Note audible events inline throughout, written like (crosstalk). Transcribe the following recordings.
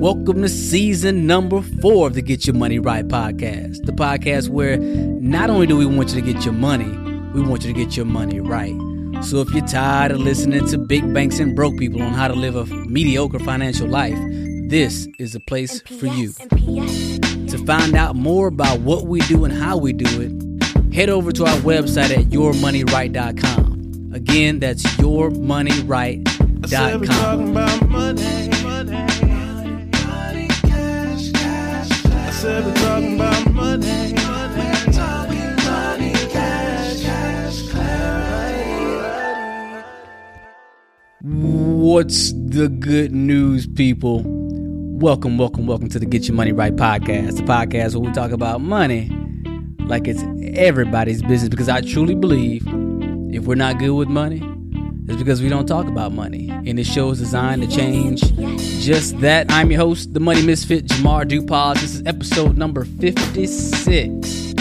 Welcome to season number four of the Get Your Money Right podcast. The podcast where not only do we want you to get your money, we want you to get your money right. So if you're tired of listening to big banks and broke people on how to live a mediocre financial life, this is a place for you. To find out more about what we do and how we do it, head over to our website at yourmoneyright.com. Again, that's yourmoneyright.com. said we're talking about money. What's the good news, people? Welcome, welcome, welcome to the Get Your Money Right podcast, the podcast where we talk about money like it's everybody's business because I truly believe if we're not good with money, it's because we don't talk about money. And this show is designed to change just that. I'm your host, the Money Misfit, Jamar Dupaz. This is episode number 56.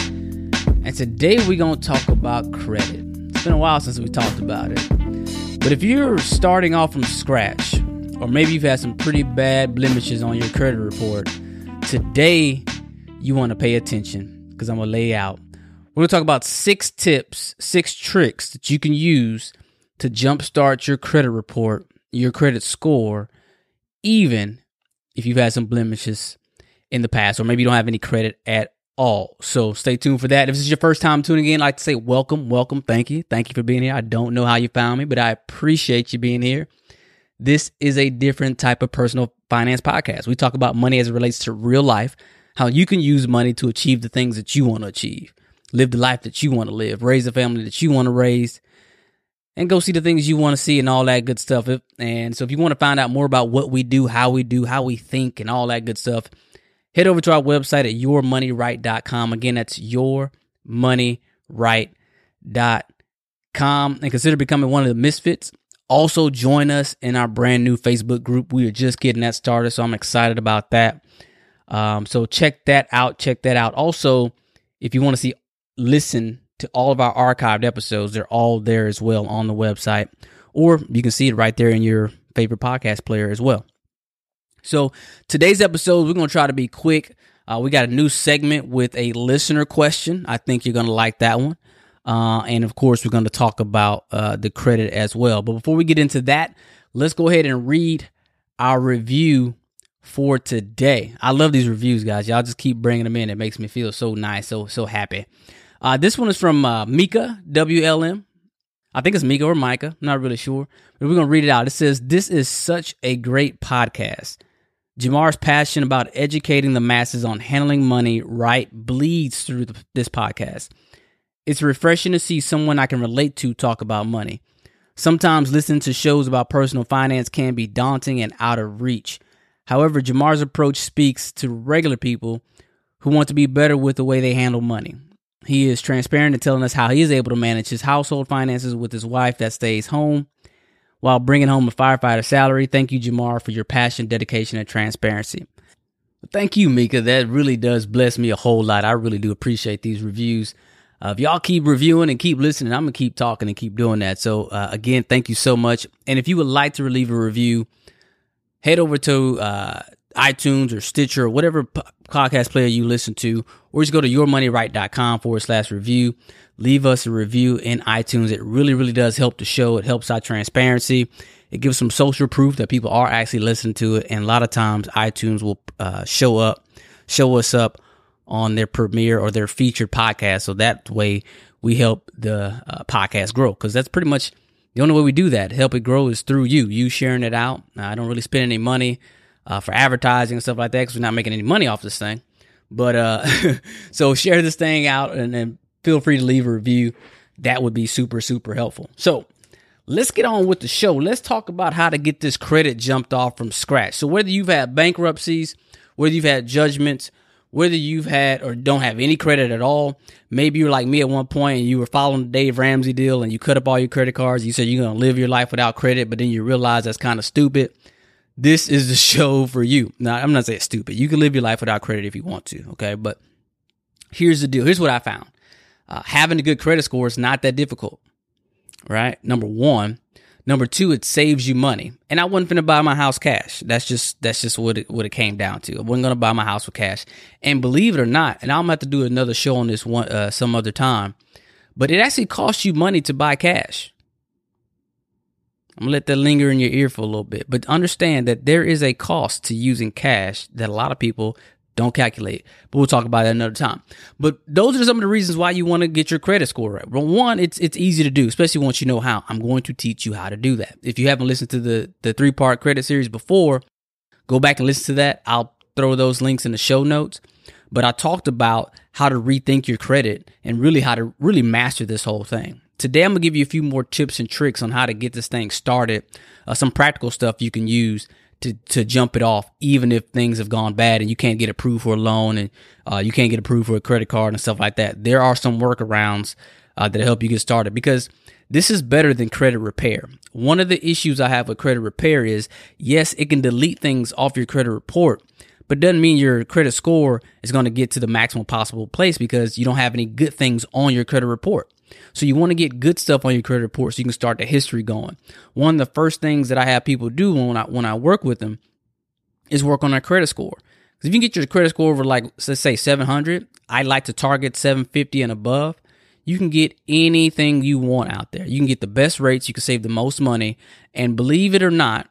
And today we're going to talk about credit. It's been a while since we talked about it. But if you're starting off from scratch, or maybe you've had some pretty bad blemishes on your credit report, today you want to pay attention because I'm going to lay out. We're going to talk about six tips, six tricks that you can use to jumpstart your credit report, your credit score, even if you've had some blemishes in the past, or maybe you don't have any credit at all. So stay tuned for that. If this is your first time tuning in, I'd like to say welcome, welcome, thank you. Thank you for being here. I don't know how you found me, but I appreciate you being here. This is a different type of personal finance podcast. We talk about money as it relates to real life, how you can use money to achieve the things that you want to achieve, live the life that you want to live, raise the family that you want to raise, and go see the things you want to see and all that good stuff. And so if you want to find out more about what we do, how we do, how we think, and all that good stuff, head over to our website at yourmoneyright.com. Again, that's yourmoneyright.com. And consider becoming one of the misfits. Also, join us in our brand new Facebook group. We are just getting that started, so I'm excited about that. Um, so check that out. Check that out. Also, if you want to see, listen to all of our archived episodes. They're all there as well on the website, or you can see it right there in your favorite podcast player as well. So today's episode, we're going to try to be quick. Uh, we got a new segment with a listener question. I think you're going to like that one. Uh, and of course, we're going to talk about uh, the credit as well. But before we get into that, let's go ahead and read our review for today. I love these reviews, guys. Y'all just keep bringing them in. It makes me feel so nice, so so happy. Uh, this one is from uh, Mika WLM. I think it's Mika or Micah. I'm not really sure. But we're to read it out. It says, This is such a great podcast. Jamar's passion about educating the masses on handling money right bleeds through the, this podcast. It's refreshing to see someone I can relate to talk about money. Sometimes listening to shows about personal finance can be daunting and out of reach. However, Jamar's approach speaks to regular people who want to be better with the way they handle money. He is transparent in telling us how he is able to manage his household finances with his wife that stays home while bringing home a firefighter salary. Thank you, Jamar, for your passion, dedication, and transparency. Thank you, Mika. That really does bless me a whole lot. I really do appreciate these reviews. Uh, if y'all keep reviewing and keep listening, I'm going to keep talking and keep doing that. So, uh, again, thank you so much. And if you would like to leave a review, head over to uh, iTunes or Stitcher or whatever podcast player you listen to, or just go to yourmoneyright.com forward slash review. Leave us a review in iTunes. It really, really does help the show. It helps our transparency. It gives some social proof that people are actually listening to it. And a lot of times iTunes will uh, show up, show us up on their premiere or their featured podcast. So that way we help the uh, podcast grow because that's pretty much the only way we do that. Help it grow is through you, you sharing it out. I don't really spend any money uh, for advertising and stuff like that because we're not making any money off this thing. But uh, (laughs) so share this thing out and then feel free to leave a review. That would be super, super helpful. So let's get on with the show. Let's talk about how to get this credit jumped off from scratch. So whether you've had bankruptcies, whether you've had judgments, whether you've had or don't have any credit at all, maybe you're like me at one point and you were following the Dave Ramsey deal and you cut up all your credit cards. You said you're going to live your life without credit, but then you realize that's kind of stupid this is the (laughs) show for you. Now, I'm not saying stupid. You can live your life without credit if you want to, okay? But here's the deal. Here's what I found. Uh, having a good credit score is not that difficult, right? Number one. Number two, it saves you money. And I wasn't gonna buy my house cash. That's just that's just what it what it came down to. I wasn't gonna buy my house with cash. And believe it or not, and I'm gonna have to do another show on this one uh, some other time. But it actually costs you money to buy cash. I'm gonna let that linger in your ear for a little bit. But understand that there is a cost to using cash that a lot of people don't calculate. But we'll talk about that another time. But those are some of the reasons why you want to get your credit score right. Well, one, it's it's easy to do, especially once you know how. I'm going to teach you how to do that. If you haven't listened to the the three part credit series before, go back and listen to that. I'll throw those links in the show notes. But I talked about how to rethink your credit and really how to really master this whole thing. Today, I'm gonna give you a few more tips and tricks on how to get this thing started. Uh, some practical stuff you can use to to jump it off, even if things have gone bad and you can't get approved for a loan and uh, you can't get approved for a credit card and stuff like that. There are some workarounds uh, that help you get started because this is better than credit repair. One of the issues I have with credit repair is yes, it can delete things off your credit report, but doesn't mean your credit score is going to get to the maximum possible place because you don't have any good things on your credit report. So you want to get good stuff on your credit report so you can start the history going. One of the first things that I have people do when I when I work with them is work on their credit score. Because if you can get your credit score over like let's say 700, I like to target 750 and above. You can get anything you want out there. You can get the best rates, you can save the most money, and believe it or not,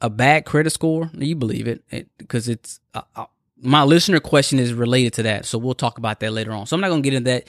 a bad credit score, you believe it because it, it's uh, uh, my listener question is related to that. So we'll talk about that later on. So I'm not going to get into that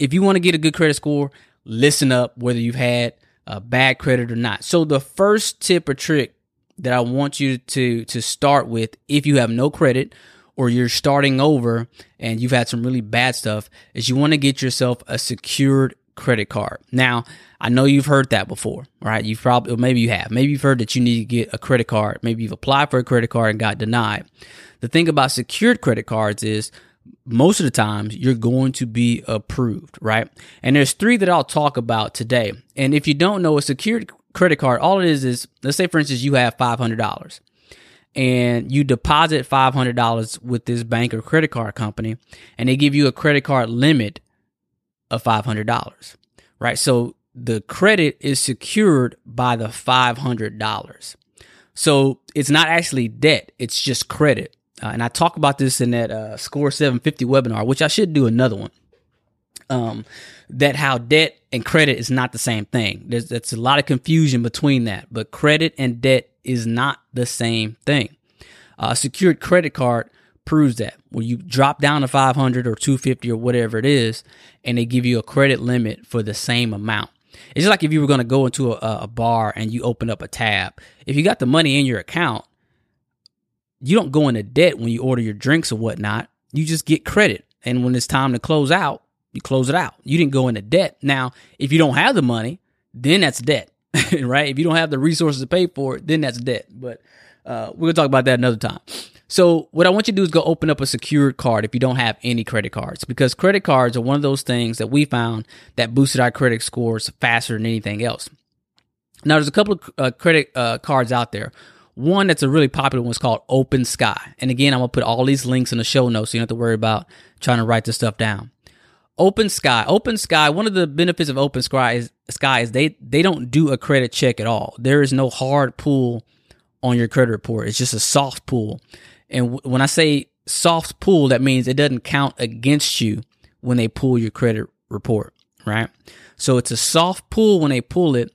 if you want to get a good credit score, listen up whether you've had a bad credit or not. So the first tip or trick that I want you to to start with if you have no credit or you're starting over and you've had some really bad stuff is you want to get yourself a secured credit card. Now, I know you've heard that before, right? You've probably, maybe you have. Maybe you've heard that you need to get a credit card. Maybe you've applied for a credit card and got denied. The thing about secured credit cards is most of the times you're going to be approved, right? And there's three that I'll talk about today. And if you don't know a secured credit card, all it is is let's say for instance you have $500 and you deposit $500 with this bank or credit card company and they give you a credit card limit of $500, right? So the credit is secured by the $500. So it's not actually debt, it's just credit. Uh, and I talk about this in that uh, Score 750 webinar, which I should do another one. Um, that how debt and credit is not the same thing. There's a lot of confusion between that, but credit and debt is not the same thing. A secured credit card proves that when you drop down to 500 or 250 or whatever it is, and they give you a credit limit for the same amount. It's just like if you were going to go into a, a bar and you open up a tab. If you got the money in your account, you don't go into debt when you order your drinks or whatnot. You just get credit. And when it's time to close out, you close it out. You didn't go into debt. Now, if you don't have the money, then that's debt, (laughs) right? If you don't have the resources to pay for it, then that's debt. But uh, we're going to talk about that another time. So, what I want you to do is go open up a secured card if you don't have any credit cards, because credit cards are one of those things that we found that boosted our credit scores faster than anything else. Now, there's a couple of uh, credit uh, cards out there. One that's a really popular one is called Open Sky. And again, I'm to put all these links in the show notes so you don't have to worry about trying to write this stuff down. Open Sky. Open Sky, one of the benefits of Open Sky is, Sky is they, they don't do a credit check at all. There is no hard pull on your credit report. It's just a soft pull. And w- when I say soft pull, that means it doesn't count against you when they pull your credit report, right? So it's a soft pull when they pull it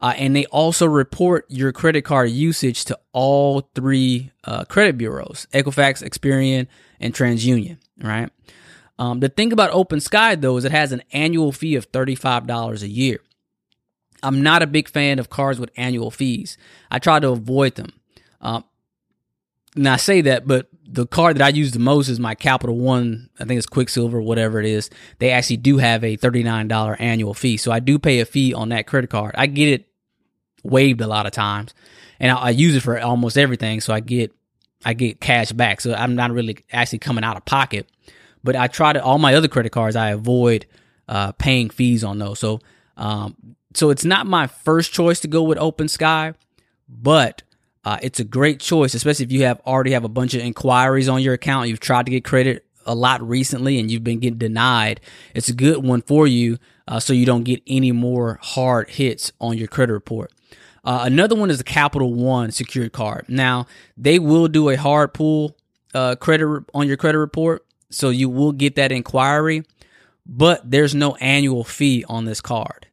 uh, and they also report your credit card usage to all three uh, credit bureaus Equifax, Experian, and TransUnion, right? Um, the thing about Open Sky, though, is it has an annual fee of $35 a year. I'm not a big fan of cards with annual fees. I try to avoid them. Um, and I say that, but the card that I use the most is my Capital One. I think it's Quicksilver, whatever it is. They actually do have a $39 annual fee. So I do pay a fee on that credit card. I get it waived a lot of times and I, I use it for almost everything. So I get, I get cash back. So I'm not really actually coming out of pocket, but I try to, all my other credit cards, I avoid, uh, paying fees on those. So, um, so it's not my first choice to go with Open Sky, but uh, it's a great choice, especially if you have already have a bunch of inquiries on your account. You've tried to get credit a lot recently and you've been getting denied, it's a good one for you uh, so you don't get any more hard hits on your credit report. Uh, another one is the Capital One secured card. Now, they will do a hard pull uh, credit on your credit report, so you will get that inquiry, but there's no annual fee on this card,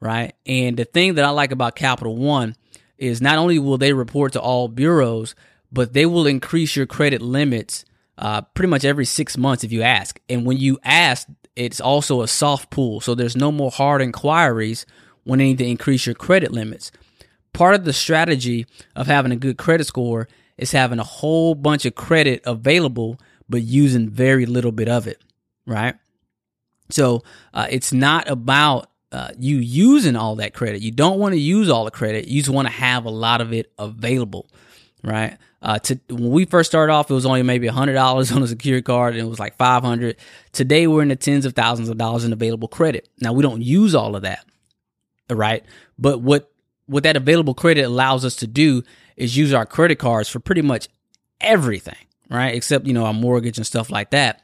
right? And the thing that I like about Capital One is not only will they report to all bureaus, but they will increase your credit limits uh, pretty much every six months if you ask. And when you ask, it's also a soft pull. So there's no more hard inquiries when they need to increase your credit limits. Part of the strategy of having a good credit score is having a whole bunch of credit available, but using very little bit of it, right? So uh, it's not about uh, you using all that credit. You don't want to use all the credit. You just want to have a lot of it available, right? Uh, to, when we first started off, it was only maybe hundred dollars (laughs) on a security card, and it was like five hundred. Today, we're in the tens of thousands of dollars in available credit. Now, we don't use all of that, right? But what what that available credit allows us to do is use our credit cards for pretty much everything, right? Except you know our mortgage and stuff like that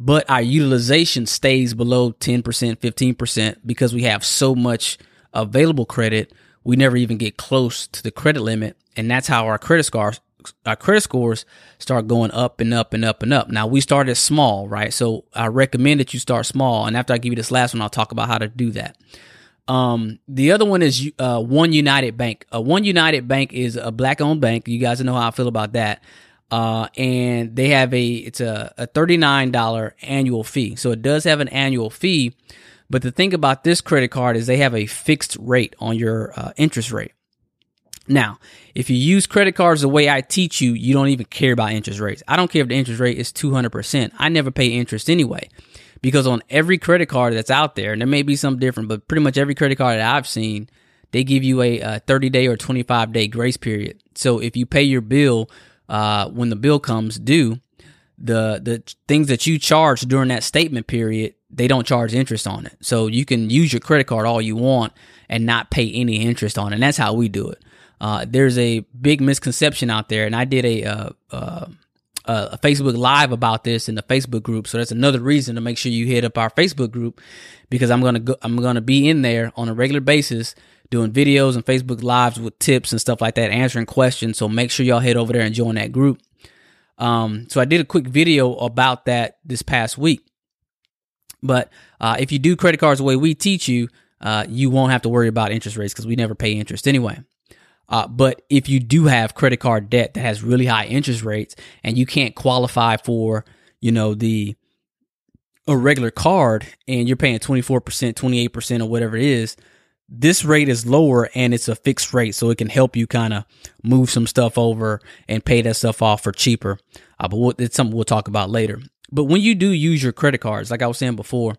but our utilization stays below 10%, 15% because we have so much available credit. We never even get close to the credit limit. And that's how our credit scores, our credit scores start going up and up and up and up. Now we started small, right? So I recommend that you start small. And after I give you this last one, I'll talk about how to do that. Um, the other one is uh, One United Bank. Uh, one United Bank is a black owned bank. You guys know how I feel about that. Uh, and they have a it's a, a $39 annual fee. So it does have an annual fee, but the thing about this credit card is they have a fixed rate on your uh, interest rate. Now, if you use credit cards the way I teach you, you don't even care about interest rates. I don't care if the interest rate is 200%. I never pay interest anyway. Because on every credit card that's out there, and there may be some different, but pretty much every credit card that I've seen, they give you a, a 30 day or 25 day grace period. So if you pay your bill uh, when the bill comes due, the the things that you charge during that statement period, they don't charge interest on it. So you can use your credit card all you want and not pay any interest on it. And that's how we do it. Uh, there's a big misconception out there, and I did a, uh, uh, a Facebook Live about this in the Facebook group. So that's another reason to make sure you hit up our Facebook group because I'm gonna go, I'm gonna be in there on a regular basis doing videos and Facebook lives with tips and stuff like that, answering questions. So make sure y'all head over there and join that group. Um, so I did a quick video about that this past week. But uh, if you do credit cards the way we teach you, uh, you won't have to worry about interest rates because we never pay interest anyway. Uh, but if you do have credit card debt that has really high interest rates and you can't qualify for, you know, the a regular card and you're paying 24%, 28% or whatever it is, this rate is lower and it's a fixed rate, so it can help you kind of move some stuff over and pay that stuff off for cheaper. Uh, but we'll, it's something we'll talk about later. But when you do use your credit cards, like I was saying before,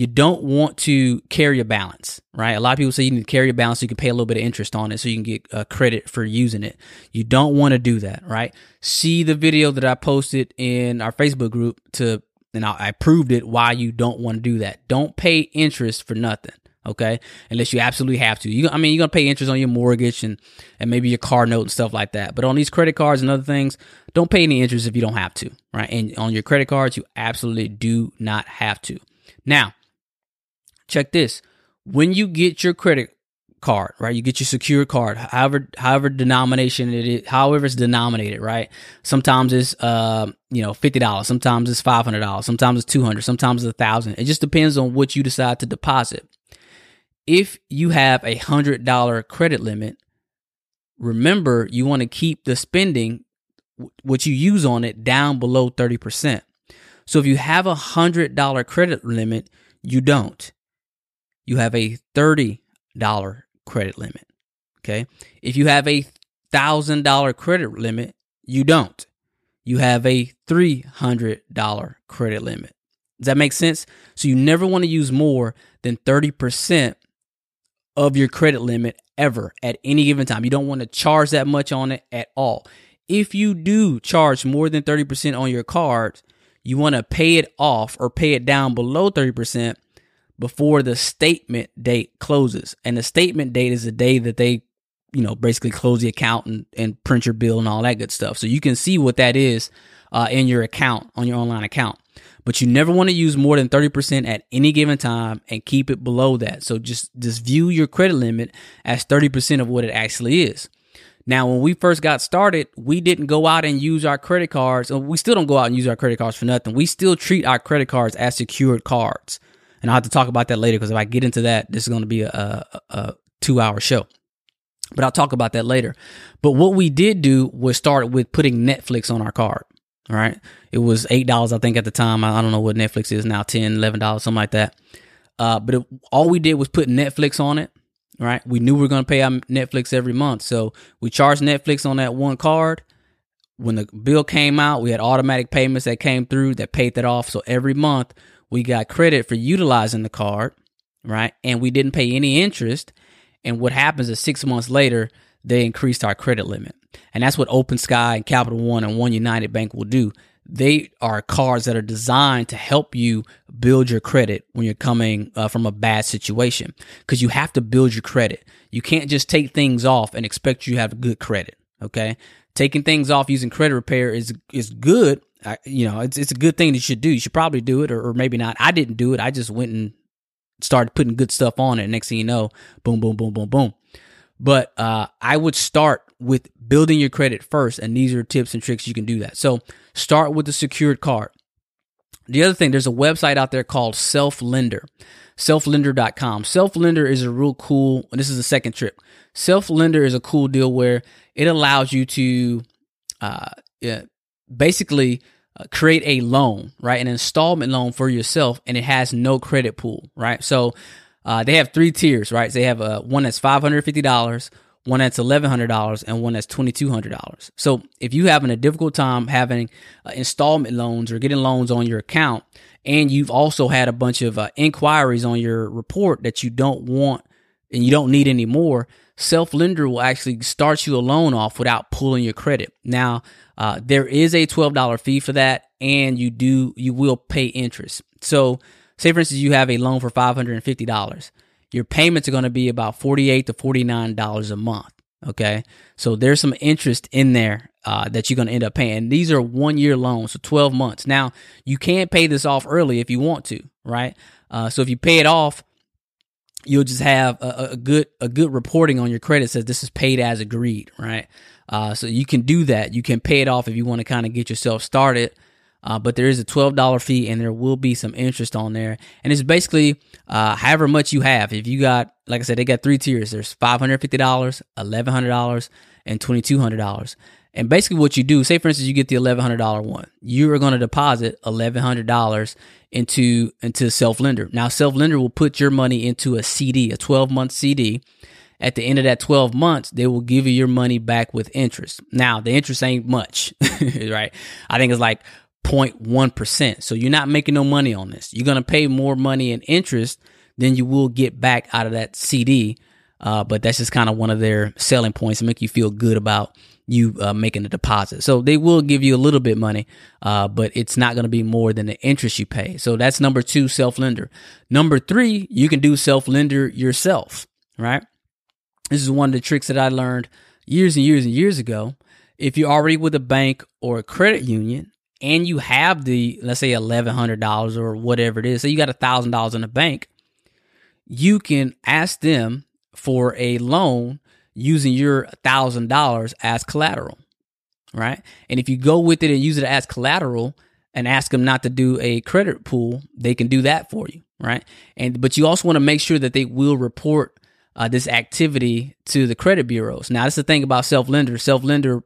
you don't want to carry a balance, right? A lot of people say you need to carry a balance so you can pay a little bit of interest on it so you can get uh, credit for using it. You don't want to do that, right? See the video that I posted in our Facebook group to, and I, I proved it why you don't want to do that. Don't pay interest for nothing okay unless you absolutely have to you i mean you're gonna pay interest on your mortgage and and maybe your car note and stuff like that but on these credit cards and other things don't pay any interest if you don't have to right and on your credit cards you absolutely do not have to now check this when you get your credit card right you get your secure card however however denomination it is however it's denominated right sometimes it's uh you know $50 sometimes it's $500 sometimes it's 200 sometimes it's a thousand it just depends on what you decide to deposit if you have a hundred dollar credit limit, remember you want to keep the spending, what you use on it, down below 30%. So if you have a hundred dollar credit limit, you don't. You have a $30 credit limit. Okay. If you have a thousand dollar credit limit, you don't. You have a $300 credit limit. Does that make sense? So you never want to use more than 30% of your credit limit ever at any given time. You don't want to charge that much on it at all. If you do charge more than 30% on your cards, you want to pay it off or pay it down below 30% before the statement date closes. And the statement date is the day that they, you know, basically close the account and, and print your bill and all that good stuff. So you can see what that is uh, in your account on your online account. But you never want to use more than 30% at any given time and keep it below that. So just, just view your credit limit as 30% of what it actually is. Now, when we first got started, we didn't go out and use our credit cards. We still don't go out and use our credit cards for nothing. We still treat our credit cards as secured cards. And I'll have to talk about that later because if I get into that, this is going to be a, a, a two hour show. But I'll talk about that later. But what we did do was start with putting Netflix on our card. Right. It was $8, I think, at the time. I don't know what Netflix is now, $10, $11, something like that. Uh, but it, all we did was put Netflix on it. Right. We knew we were going to pay our Netflix every month. So we charged Netflix on that one card. When the bill came out, we had automatic payments that came through that paid that off. So every month we got credit for utilizing the card. Right. And we didn't pay any interest. And what happens is six months later, they increased our credit limit. And that's what Open Sky and Capital One and One United Bank will do. They are cards that are designed to help you build your credit when you're coming uh, from a bad situation because you have to build your credit. You can't just take things off and expect you have good credit. Okay. Taking things off using credit repair is, is good. I, you know, it's, it's a good thing that you should do. You should probably do it or, or maybe not. I didn't do it. I just went and started putting good stuff on it. Next thing you know, boom, boom, boom, boom, boom. But uh, I would start with building your credit first, and these are tips and tricks you can do that. So start with the secured card. The other thing, there's a website out there called Self Lender, selflender.com. Self Lender is a real cool, this is the second trip. Self Lender is a cool deal where it allows you to uh, yeah, basically uh, create a loan, right? An installment loan for yourself, and it has no credit pull, right? So uh, they have three tiers, right? So they have a one that's five hundred fifty dollars, one that's eleven hundred dollars, and one that's twenty two hundred dollars. So if you're having a difficult time having uh, installment loans or getting loans on your account, and you've also had a bunch of uh, inquiries on your report that you don't want and you don't need anymore, Self Lender will actually start you a loan off without pulling your credit. Now, uh, there is a twelve dollar fee for that, and you do you will pay interest. So say for instance you have a loan for $550 your payments are going to be about 48 to $49 a month okay? So there's some interest in there uh, that you're going to end up paying. These are one year loans so 12 months. Now you can't pay this off early if you want to right? Uh, so if you pay it off you'll just have a, a, good a good reporting on your credit says this is paid as agreed right uh, so you can do that you can pay it off if you want to kind of get yourself started uh, but there is a $12 fee and there will be some interest on there. And it's basically uh, however much you have. If you got, like I said, they got three tiers there's $550, $1,100, and $2,200. And basically, what you do, say for instance, you get the $1,100 one, you are going to deposit $1,100 into into self lender. Now, self lender will put your money into a CD, a 12 month CD. At the end of that 12 months, they will give you your money back with interest. Now, the interest ain't much, (laughs) right? I think it's like 0.1%. So you're not making no money on this. You're going to pay more money in interest than you will get back out of that CD. Uh, but that's just kind of one of their selling points to make you feel good about you uh, making a deposit. So they will give you a little bit money, uh, but it's not going to be more than the interest you pay. So that's number two, self lender. Number three, you can do self lender yourself, right? This is one of the tricks that I learned years and years and years ago. If you're already with a bank or a credit union, and you have the let's say eleven hundred dollars or whatever it is, so you got a thousand dollars in the bank, you can ask them for a loan using your thousand dollars as collateral, right? And if you go with it and use it as collateral and ask them not to do a credit pull, they can do that for you, right? And but you also want to make sure that they will report uh, this activity to the credit bureaus. Now, that's the thing about self lender. Self lender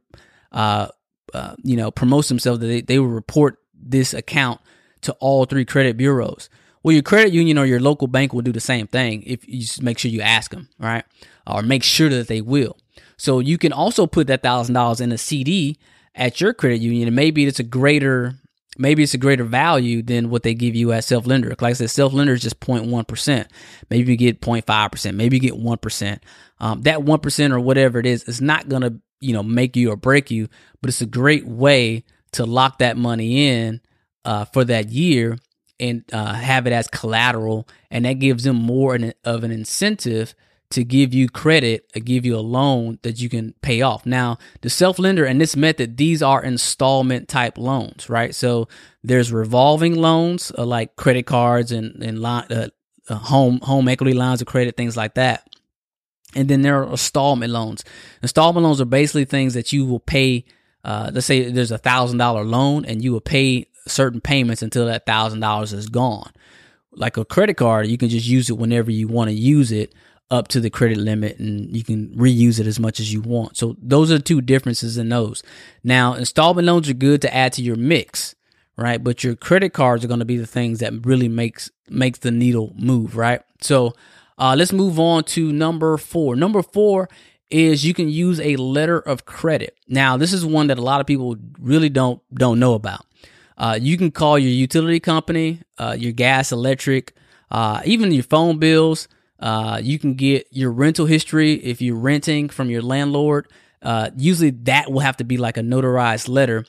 uh, uh, you know, promotes themselves that they, they will report this account to all three credit bureaus. Well, your credit union or your local bank will do the same thing if you just make sure you ask them, right? Or make sure that they will. So you can also put that thousand dollars in a CD at your credit union, and maybe it's a greater maybe it's a greater value than what they give you at self lender. Like I said, self lender is just 0.1 percent. Maybe you get 0.5 percent. Maybe you get one percent. Um, that one percent or whatever it is is not gonna you know make you or break you, but it's a great way to lock that money in uh, for that year and uh, have it as collateral, and that gives them more of an incentive to give you credit or give you a loan that you can pay off. Now, the self lender and this method, these are installment type loans, right? So there's revolving loans uh, like credit cards and, and uh, uh, home, home equity lines of credit, things like that. And then there are installment loans. Installment loans are basically things that you will pay. Uh, let's say there's a thousand dollar loan and you will pay certain payments until that thousand dollars is gone. Like a credit card, you can just use it whenever you want to use it up to the credit limit and you can reuse it as much as you want. So those are the two differences in those. Now, installment loans are good to add to your mix, right? But your credit cards are going to be the things that really makes makes the needle move, right? So, uh, let's move on to number 4. Number 4 is you can use a letter of credit. Now, this is one that a lot of people really don't don't know about. Uh, you can call your utility company, uh, your gas, electric, uh, even your phone bills, uh, you can get your rental history if you're renting from your landlord. Uh, usually that will have to be like a notarized letter,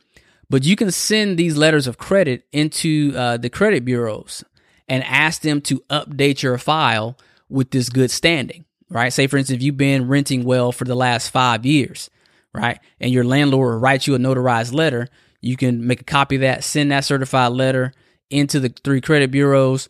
but you can send these letters of credit into uh, the credit bureaus and ask them to update your file with this good standing, right? Say, for instance, you've been renting well for the last five years, right? And your landlord writes you a notarized letter, you can make a copy of that, send that certified letter into the three credit bureaus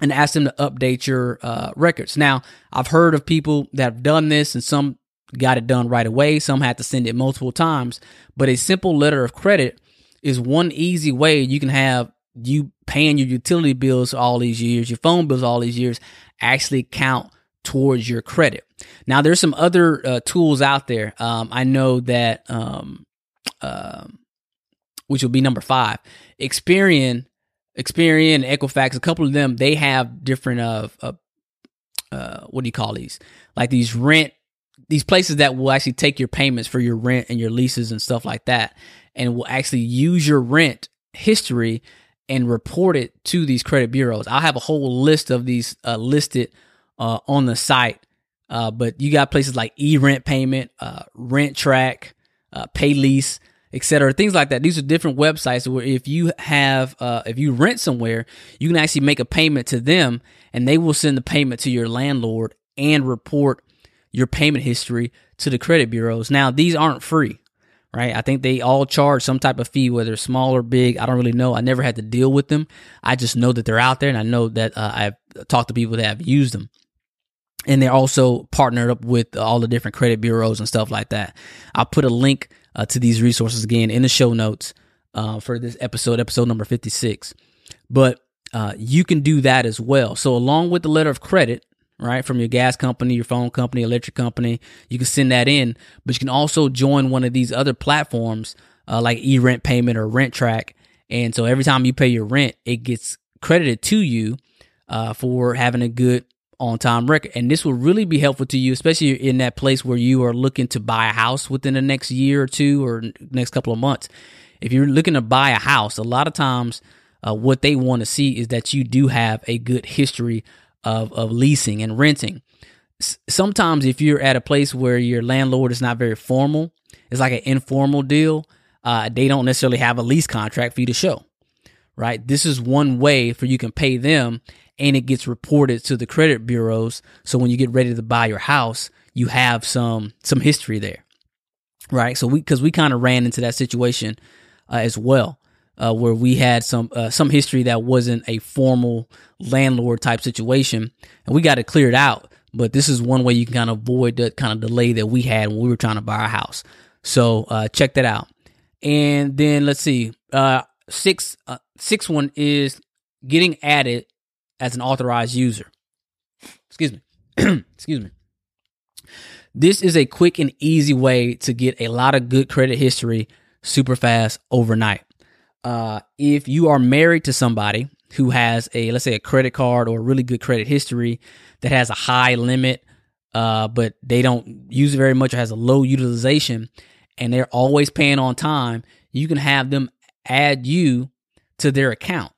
and ask them to update your uh, records. Now, I've heard of people that have done this, and some got it done right away. Some had to send it multiple times. But a simple letter of credit is one easy way you can have you paying your utility bills all these years, your phone bills all these years, actually count towards your credit. Now, there's some other uh, tools out there. Um, I know that, um, uh, which will be number five. Experian Experian, Equifax, a couple of them, they have different uh, uh, uh, what do you call these? Like these rent, these places that will actually take your payments for your rent and your leases and stuff like that, and will actually use your rent history and report it to these credit bureaus. I'll have a whole list of these uh, listed uh, on the site. Uh, but you got places like e-rent payment, uh, rent track, uh, pay lease etc. Things like that. These are different websites where if you have, uh, if you rent somewhere, you can actually make a payment to them and they will send the payment to your landlord and report your payment history to the credit bureaus. Now, these aren't free, right? I think they all charge some type of fee, whether small or big. I don't really know. I never had to deal with them. I just know that they're out there and I know that uh, I've talked to people that have used them and they're also partnered up with all the different credit bureaus and stuff like that. I'll put a link uh, to these resources again in the show notes uh, for this episode, episode number 56. But uh, you can do that as well. So, along with the letter of credit, right, from your gas company, your phone company, electric company, you can send that in. But you can also join one of these other platforms uh, like e-rent payment or rent track. And so every time you pay your rent, it gets credited to you uh, for having a good on time record. And this will really be helpful to you, especially in that place where you are looking to buy a house within the next year or two or next couple of months. If you're looking to buy a house, a lot of times uh, what they want to see is that you do have a good history of, of leasing and renting. S- sometimes if you're at a place where your landlord is not very formal, it's like an informal deal. Uh, they don't necessarily have a lease contract for you to show, right? This is one way for you can pay them and it gets reported to the credit bureaus. So when you get ready to buy your house, you have some some history there, right? So we because we kind of ran into that situation uh, as well, uh, where we had some uh, some history that wasn't a formal landlord type situation, and we got it cleared out. But this is one way you can kind of avoid the kind of delay that we had when we were trying to buy a house. So uh, check that out. And then let's see, uh, six uh, six one is getting added as an authorized user. Excuse me. (clears throat) Excuse me. This is a quick and easy way to get a lot of good credit history super fast overnight. Uh, if you are married to somebody who has a, let's say, a credit card or really good credit history that has a high limit, uh, but they don't use it very much or has a low utilization and they're always paying on time, you can have them add you to their account.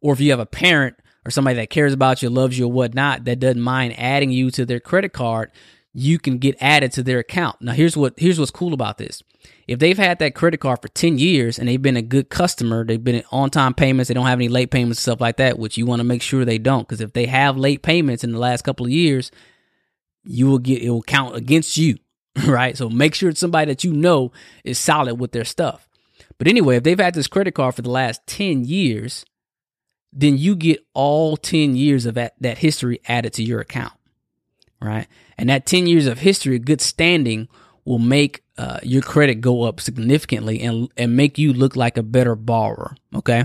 Or if you have a parent or somebody that cares about you, loves you, or whatnot, that doesn't mind adding you to their credit card, you can get added to their account. Now, here's what here's what's cool about this. If they've had that credit card for 10 years and they've been a good customer, they've been on time payments, they don't have any late payments stuff like that, which you want to make sure they don't. Because if they have late payments in the last couple of years, you will get it will count against you, (laughs) right? So make sure it's somebody that you know is solid with their stuff. But anyway, if they've had this credit card for the last 10 years, then you get all 10 years of that, that history added to your account, right? And that 10 years of history, good standing, will make uh, your credit go up significantly and, and make you look like a better borrower, okay?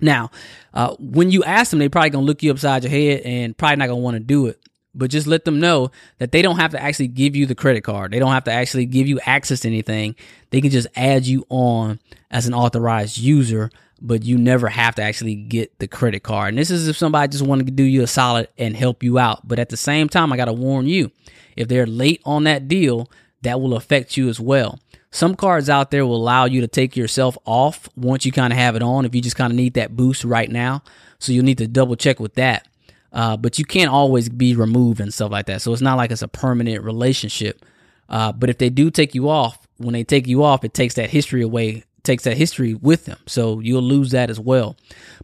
Now, uh, when you ask them, they probably gonna look you upside your head and probably not gonna want to do it. But just let them know that they don't have to actually give you the credit card. They don't have to actually give you access to anything. They can just add you on as an authorized user, but you never have to actually get the credit card. And this is if somebody just wanted to do you a solid and help you out. But at the same time, I got to warn you if they're late on that deal, that will affect you as well. Some cards out there will allow you to take yourself off once you kind of have it on if you just kind of need that boost right now. So you'll need to double check with that. Uh, but you can't always be removed and stuff like that. So it's not like it's a permanent relationship. Uh, but if they do take you off, when they take you off, it takes that history away, takes that history with them. So you'll lose that as well.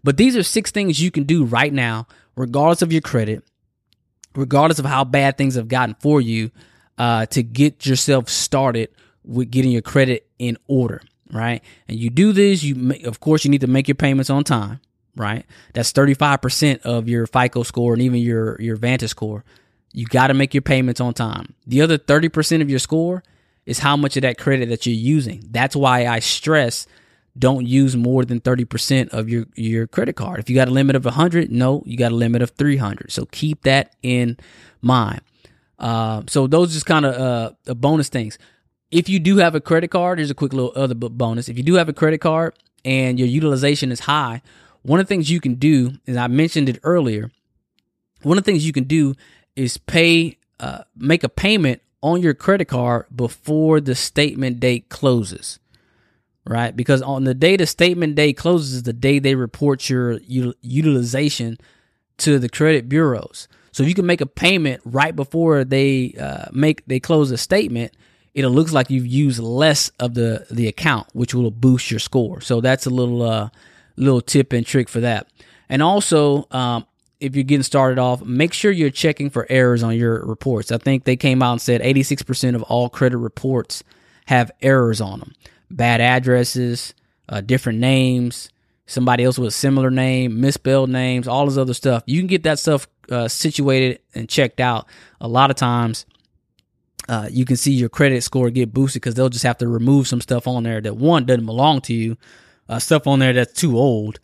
But these are six things you can do right now, regardless of your credit, regardless of how bad things have gotten for you, uh, to get yourself started with getting your credit in order, right? And you do this, you of course you need to make your payments on time, right? That's 35% of your FICO score and even your your Vantage score. You got to make your payments on time. The other 30% of your score is how much of that credit that you're using. That's why I stress don't use more than 30% of your your credit card. If you got a limit of 100, no, you got a limit of 300. So keep that in mind. Uh, so those just kind of uh, bonus things if you do have a credit card, here's a quick little other bonus. If you do have a credit card and your utilization is high, one of the things you can do, and I mentioned it earlier, one of the things you can do is pay, uh, make a payment on your credit card before the statement date closes, right? Because on the day the statement date closes is the day they report your utilization to the credit bureaus. So if you can make a payment right before they uh, make they close the statement, it looks like you've used less of the the account, which will boost your score. So that's a little uh, little tip and trick for that. And also, um, if you're getting started off, make sure you're checking for errors on your reports. I think they came out and said 86% of all credit reports have errors on them, bad addresses, uh, different names, somebody else with a similar name, misspelled names, all this other stuff. You can get that stuff uh, situated and checked out. A lot of times uh, you can see your credit score get boosted because they'll just have to remove some stuff on there that one doesn't belong to you, uh, stuff on there that's too old,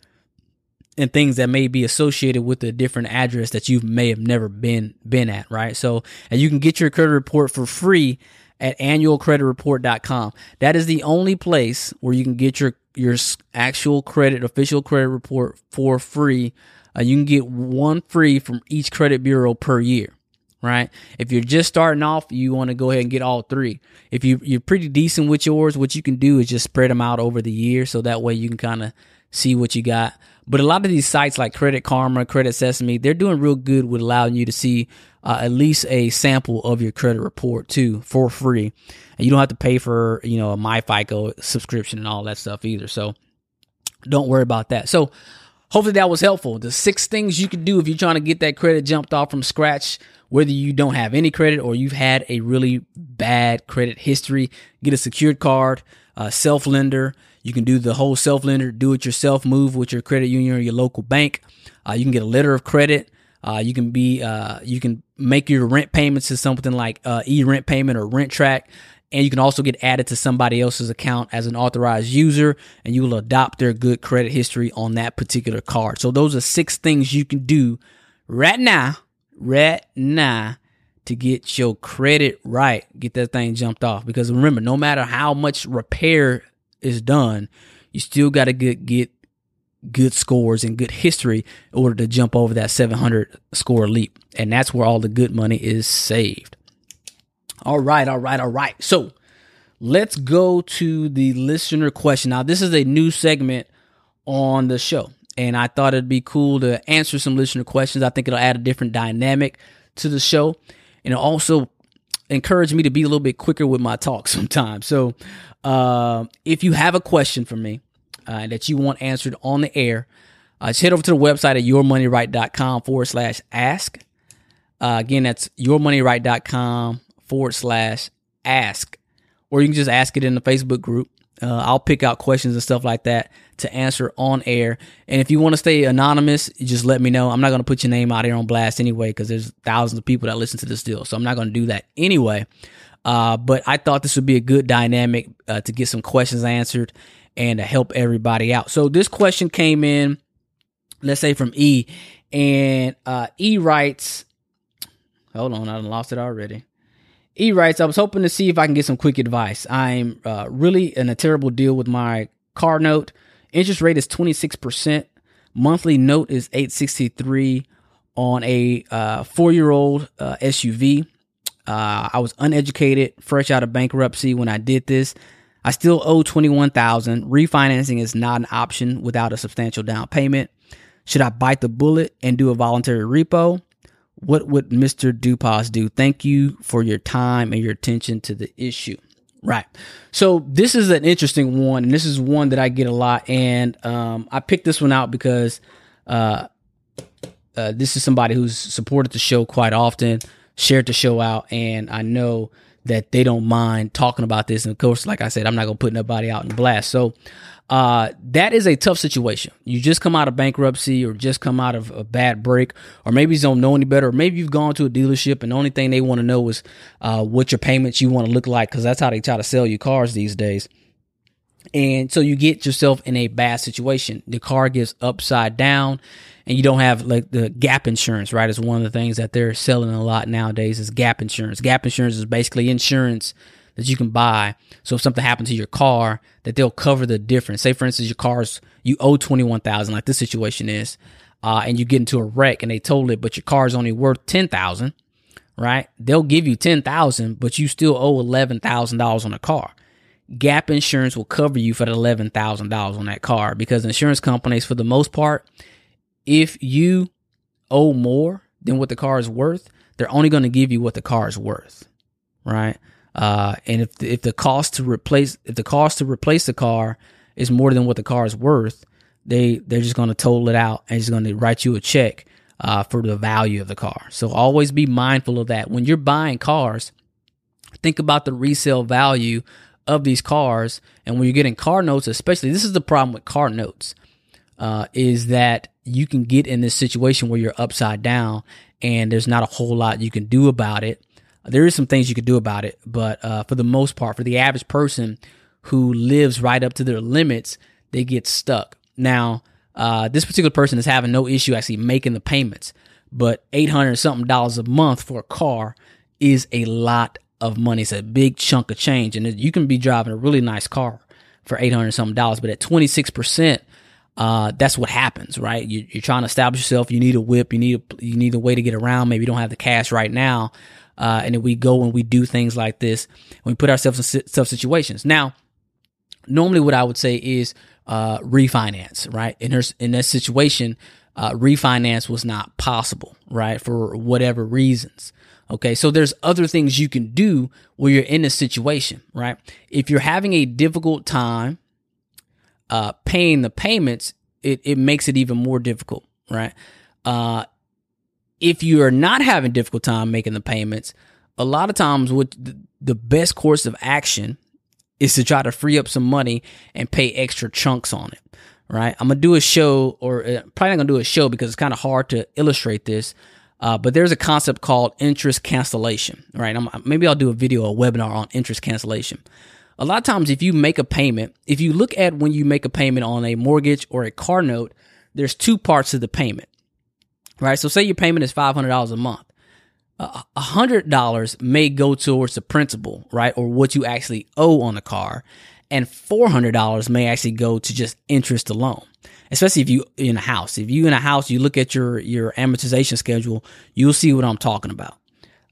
and things that may be associated with a different address that you may have never been been at. Right. So, and you can get your credit report for free at annualcreditreport.com. That is the only place where you can get your your actual credit official credit report for free. Uh, you can get one free from each credit bureau per year right? If you're just starting off, you want to go ahead and get all three. If you you're pretty decent with yours, what you can do is just spread them out over the year, so that way you can kind of see what you got. But a lot of these sites like Credit Karma, Credit Sesame, they're doing real good with allowing you to see uh, at least a sample of your credit report too for free, and you don't have to pay for you know a MyFICO subscription and all that stuff either. So don't worry about that. So hopefully that was helpful. The six things you can do if you're trying to get that credit jumped off from scratch whether you don't have any credit or you've had a really bad credit history, get a secured card, uh, self lender. You can do the whole self lender, do it yourself move with your credit union or your local bank. Uh, you can get a letter of credit. Uh, you can be, uh, you can make your rent payments to something like uh, e rent payment or RentTrack. And you can also get added to somebody else's account as an authorized user, and you will adopt their good credit history on that particular card. So, those are six things you can do right now right now to get your credit right, get that thing jumped off. Because remember, no matter how much repair is done, you still got to get get good scores and good history in order to jump over that 700 score leap. And that's where all the good money is saved. All right, all right, all right. So let's go to the listener question. Now, this is a new segment on the show and I thought it'd be cool to answer some listener questions. I think it'll add a different dynamic to the show, and also encourage me to be a little bit quicker with my talk (laughs) sometimes. So, uh, if you have a question for me uh, that you want answered on the air, uh, just head over to the website at yourmoneyright.com forward slash ask. Uh, again, that's yourmoneyright.com forward slash ask, or you can just ask it in the Facebook group. Uh, I'll pick out questions and stuff like that to answer on air. And if you want to stay anonymous, just let me know. I'm not going to put your name out here on blast anyway because there's thousands of people that listen to this deal. So I'm not going to do that anyway. Uh, but I thought this would be a good dynamic uh, to get some questions answered and to help everybody out. So this question came in, let's say from E, and uh, E writes, hold on, I lost it already. E writes, I was hoping to see if I can get some quick advice. I'm uh, really in a terrible deal with my car note. Interest rate is 26%. Monthly note is 863 on a uh, four year old uh, SUV. Uh, I was uneducated, fresh out of bankruptcy when I did this. I still owe 21,000. Refinancing is not an option without a substantial down payment. Should I bite the bullet and do a voluntary repo? What would Mr. Dupas do? Thank you for your time and your attention to the issue. Right. So this is an interesting one, and this is one that I get a lot. And um, I picked this one out because uh, uh, this is somebody who's supported the show quite often, shared the show out, and I know that they don't mind talking about this. And of course, like I said, I'm not gonna put nobody out in blast. So uh, that is a tough situation. You just come out of bankruptcy or just come out of a bad break, or maybe you don't know any better, or maybe you've gone to a dealership and the only thing they want to know is uh, what your payments you want to look like because that's how they try to sell you cars these days. And so you get yourself in a bad situation. The car gets upside down and you don't have like the gap insurance, right? It's one of the things that they're selling a lot nowadays is gap insurance. Gap insurance is basically insurance that you can buy. So if something happens to your car, that they'll cover the difference. Say for instance, your car's you owe twenty one thousand, like this situation is, uh, and you get into a wreck and they told it, but your car's only worth ten thousand, right? They'll give you ten thousand, but you still owe eleven thousand dollars on the car. Gap insurance will cover you for the eleven thousand dollars on that car because insurance companies, for the most part, if you owe more than what the car is worth, they're only going to give you what the car is worth, right? Uh, and if the, if the cost to replace if the cost to replace the car is more than what the car is worth, they they're just going to total it out and just going to write you a check uh, for the value of the car. So always be mindful of that when you're buying cars. Think about the resale value of these cars, and when you're getting car notes, especially this is the problem with car notes, uh, is that you can get in this situation where you're upside down and there's not a whole lot you can do about it there is some things you could do about it, but uh, for the most part, for the average person who lives right up to their limits, they get stuck. Now, uh, this particular person is having no issue actually making the payments, but eight hundred something dollars a month for a car is a lot of money. It's a big chunk of change, and you can be driving a really nice car for eight hundred something dollars, but at twenty six percent. Uh, that's what happens, right? You, are trying to establish yourself. You need a whip. You need a, you need a way to get around. Maybe you don't have the cash right now. Uh, and then we go and we do things like this. We put ourselves in tough situations. Now, normally what I would say is uh, refinance, right? In her in that situation, uh, refinance was not possible, right, for whatever reasons. Okay, so there's other things you can do where you're in a situation, right? If you're having a difficult time uh, paying the payments, it, it makes it even more difficult, right? Uh, if you are not having difficult time making the payments, a lot of times what the best course of action is to try to free up some money and pay extra chunks on it. Right. I'm gonna do a show, or uh, probably not gonna do a show because it's kind of hard to illustrate this. Uh, but there's a concept called interest cancellation. Right. I'm, maybe I'll do a video, a webinar on interest cancellation. A lot of times, if you make a payment, if you look at when you make a payment on a mortgage or a car note, there's two parts of the payment right? So say your payment is $500 a month. A hundred dollars may go towards the principal, right? Or what you actually owe on the car. And $400 may actually go to just interest alone. Especially if you in a house. If you in a house, you look at your, your amortization schedule, you'll see what I'm talking about.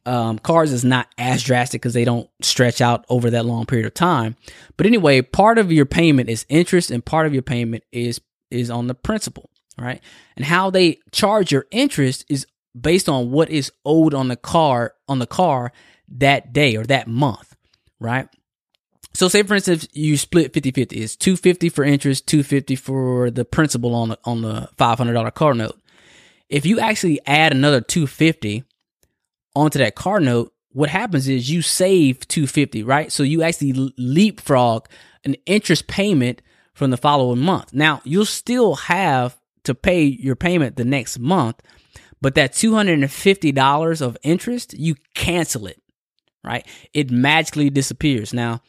Um, cars is not as drastic because they don't stretch out over that long period of time. But anyway, part of your payment is interest and part of your payment is, is on the principal right? And how they charge your interest is based on what is owed on the car on the car that day or that month, right? So say for instance you split 50-50. It's 250 for interest, 250 for the principal on the on the $500 car note. If you actually add another 250 onto that car note, what happens is you save 250, right? So you actually leapfrog an interest payment from the following month. Now, you'll still have to pay your payment the next month, but that $250 of interest, you cancel it, right? It magically disappears. Now,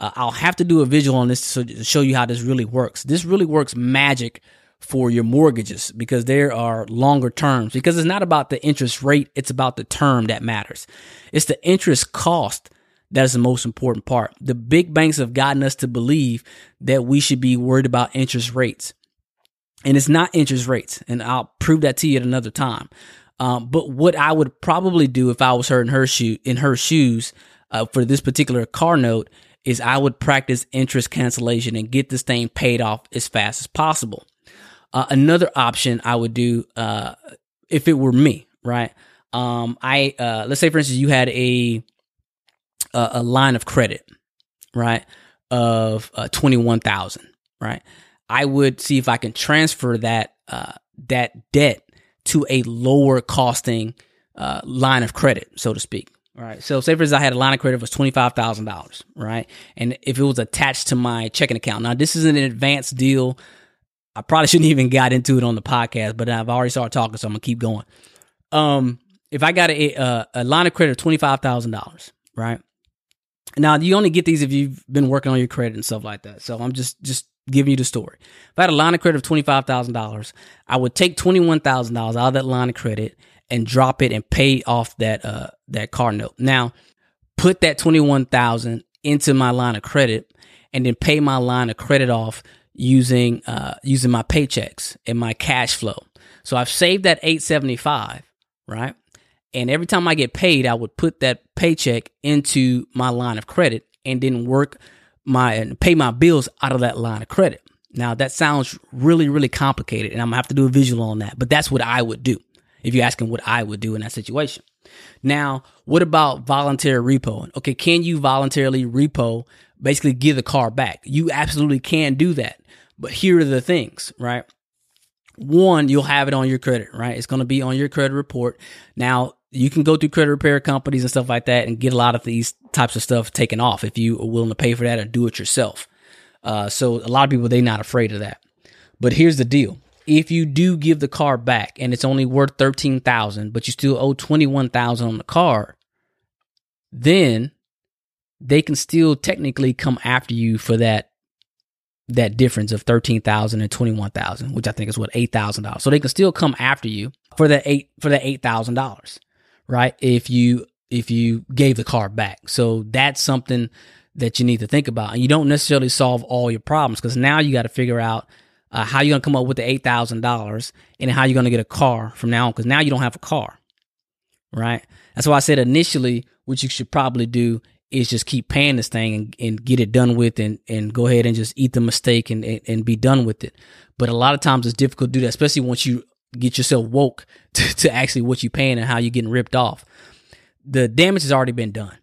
uh, I'll have to do a visual on this to show you how this really works. This really works magic for your mortgages because there are longer terms because it's not about the interest rate. It's about the term that matters. It's the interest cost that is the most important part. The big banks have gotten us to believe that we should be worried about interest rates and it's not interest rates. And I'll prove that to you at another time. Um, but what I would probably do if I was her in her shoe in her shoes uh, for this particular car note is I would practice interest cancellation and get this thing paid off as fast as possible. Uh, another option I would do uh, if it were me, right? Um, I uh, let's say for instance you had a a, line of credit, right, of uh, twenty one thousand, right. I would see if I can transfer that uh, that debt to a lower costing uh, line of credit, so to speak. Right. So say for instance, I had a line of credit was twenty five thousand dollars, right? And if it was attached to my checking account, now this is an advanced deal. I probably shouldn't even got into it on the podcast, but I've already started talking, so I'm gonna keep going. Um, if I got a a, a line of credit of twenty five thousand dollars, right? Now you only get these if you've been working on your credit and stuff like that. So I'm just just giving you the story. If I had a line of credit of twenty five thousand dollars, I would take twenty one thousand dollars out of that line of credit and drop it and pay off that uh that car note. Now, put that 21,000 into my line of credit and then pay my line of credit off using uh using my paychecks and my cash flow. So I've saved that 875, right? And every time I get paid, I would put that paycheck into my line of credit and then work my and pay my bills out of that line of credit. Now that sounds really, really complicated, and I'm gonna have to do a visual on that, but that's what I would do if you're asking what I would do in that situation. Now, what about voluntary repo? Okay, can you voluntarily repo, basically give the car back? You absolutely can do that. But here are the things, right? One, you'll have it on your credit, right? It's going to be on your credit report. Now, you can go through credit repair companies and stuff like that and get a lot of these types of stuff taken off if you are willing to pay for that or do it yourself. Uh, so a lot of people, they're not afraid of that. But here's the deal if you do give the car back and it's only worth 13,000 but you still owe 21,000 on the car then they can still technically come after you for that that difference of 13,000 and 21,000 which I think is what $8,000 so they can still come after you for that 8 for that $8,000 right if you if you gave the car back so that's something that you need to think about and you don't necessarily solve all your problems because now you got to figure out uh, how you're gonna come up with the eight thousand dollars, and how you're gonna get a car from now on? Because now you don't have a car, right? That's why I said initially, what you should probably do is just keep paying this thing and, and get it done with, and and go ahead and just eat the mistake and, and and be done with it. But a lot of times it's difficult to do that, especially once you get yourself woke (laughs) to, to actually what you're paying and how you're getting ripped off. The damage has already been done.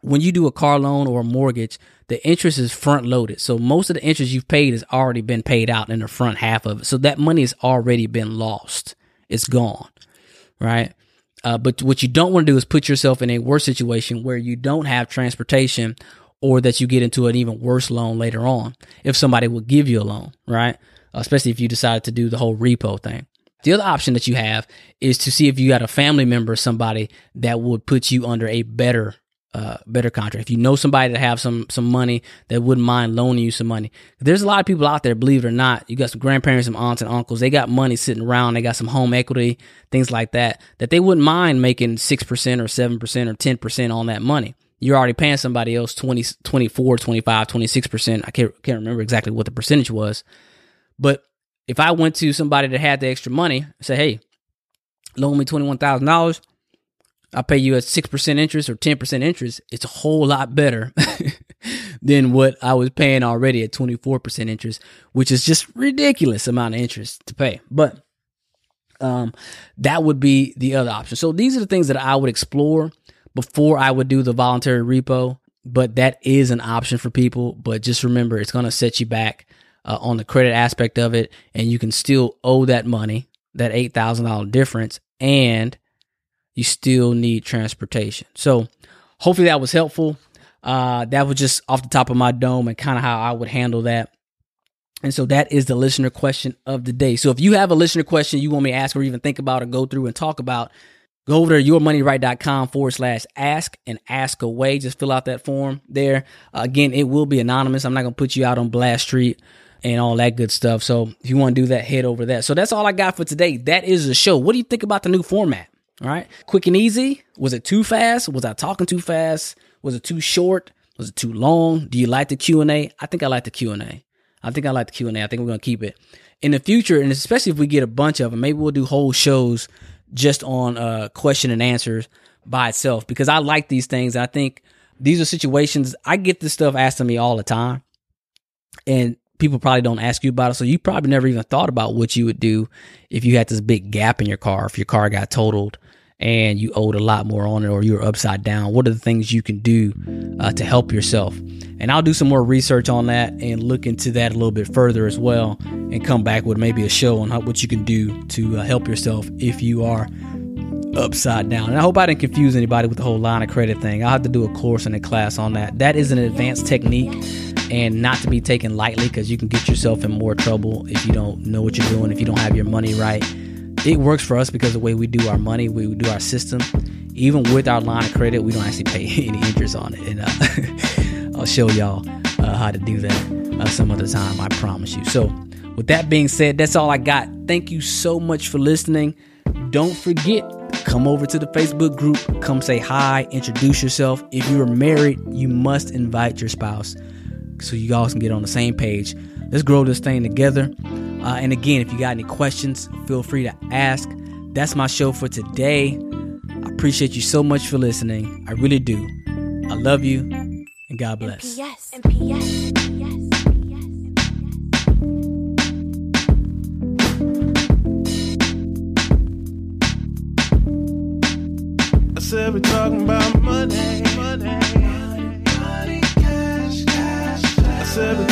When you do a car loan or a mortgage, the interest is front loaded. So most of the interest you've paid has already been paid out in the front half of it. So that money has already been lost. It's gone. Right. Uh, but what you don't want to do is put yourself in a worse situation where you don't have transportation or that you get into an even worse loan later on if somebody will give you a loan, right? Especially if you decide to do the whole repo thing. The other option that you have is to see if you got a family member, or somebody that would put you under a better uh, better contract. If you know somebody that have some some money that wouldn't mind loaning you some money, there's a lot of people out there. Believe it or not, you got some grandparents, some aunts and uncles. They got money sitting around. They got some home equity, things like that. That they wouldn't mind making six percent or seven percent or ten percent on that money. You're already paying somebody else 20, 24, 25, 26 percent. I can't can't remember exactly what the percentage was, but if I went to somebody that had the extra money, say, hey, loan me twenty one thousand dollars I'll pay you at 6% interest or 10% interest, it's a whole lot better (laughs) than what I was paying already at 24% interest, which is just ridiculous amount of interest to pay. But um, that would be the other option. So these are the things that I would explore before I would do the voluntary repo. But that is an option for people. But just remember, it's going to set you back uh, on the credit aspect of it, and you can still owe that money, that eight thousand dollar difference, and you still need transportation. So hopefully that was helpful. Uh, that was just off the top of my dome and kind of how I would handle that. And so that is the listener question of the day. So if you have a listener question you want me to ask or even think about or go through and talk about, go over to yourmoneyright.com forward slash ask and ask away. Just fill out that form there. Uh, again, it will be anonymous. I'm not going to put you out on Blast Street and all that good stuff. So if you want to do that, head over there. So that's all I got for today. That is the show. What do you think about the new format? All right. Quick and easy. Was it too fast? Was I talking too fast? Was it too short? Was it too long? Do you like the Q&A? I think I like the Q&A. I think I like the Q and A. I think we're gonna keep it in the future, and especially if we get a bunch of them. Maybe we'll do whole shows just on uh, question and answers by itself because I like these things. I think these are situations I get this stuff asked of me all the time, and people probably don't ask you about it. So you probably never even thought about what you would do if you had this big gap in your car, if your car got totaled and you owed a lot more on it or you're upside down. What are the things you can do uh, to help yourself? And I'll do some more research on that and look into that a little bit further as well and come back with maybe a show on how, what you can do to uh, help yourself if you are upside down. And I hope I didn't confuse anybody with the whole line of credit thing. I'll have to do a course and a class on that. That is an advanced technique and not to be taken lightly because you can get yourself in more trouble if you don't know what you're doing, if you don't have your money right. It works for us because the way we do our money, we do our system. Even with our line of credit, we don't actually pay (laughs) any interest on it. And uh, (laughs) I'll show y'all uh, how to do that uh, some other time, I promise you. So, with that being said, that's all I got. Thank you so much for listening. Don't forget, come over to the Facebook group, come say hi, introduce yourself. If you're married, you must invite your spouse so you guys can get on the same page. Let's grow this thing together. Uh, and again, if you got any questions, feel free to ask. That's my show for today. I appreciate you so much for listening. I really do. I love you, and God bless. Yes. yes. I said we're talking about money. seven.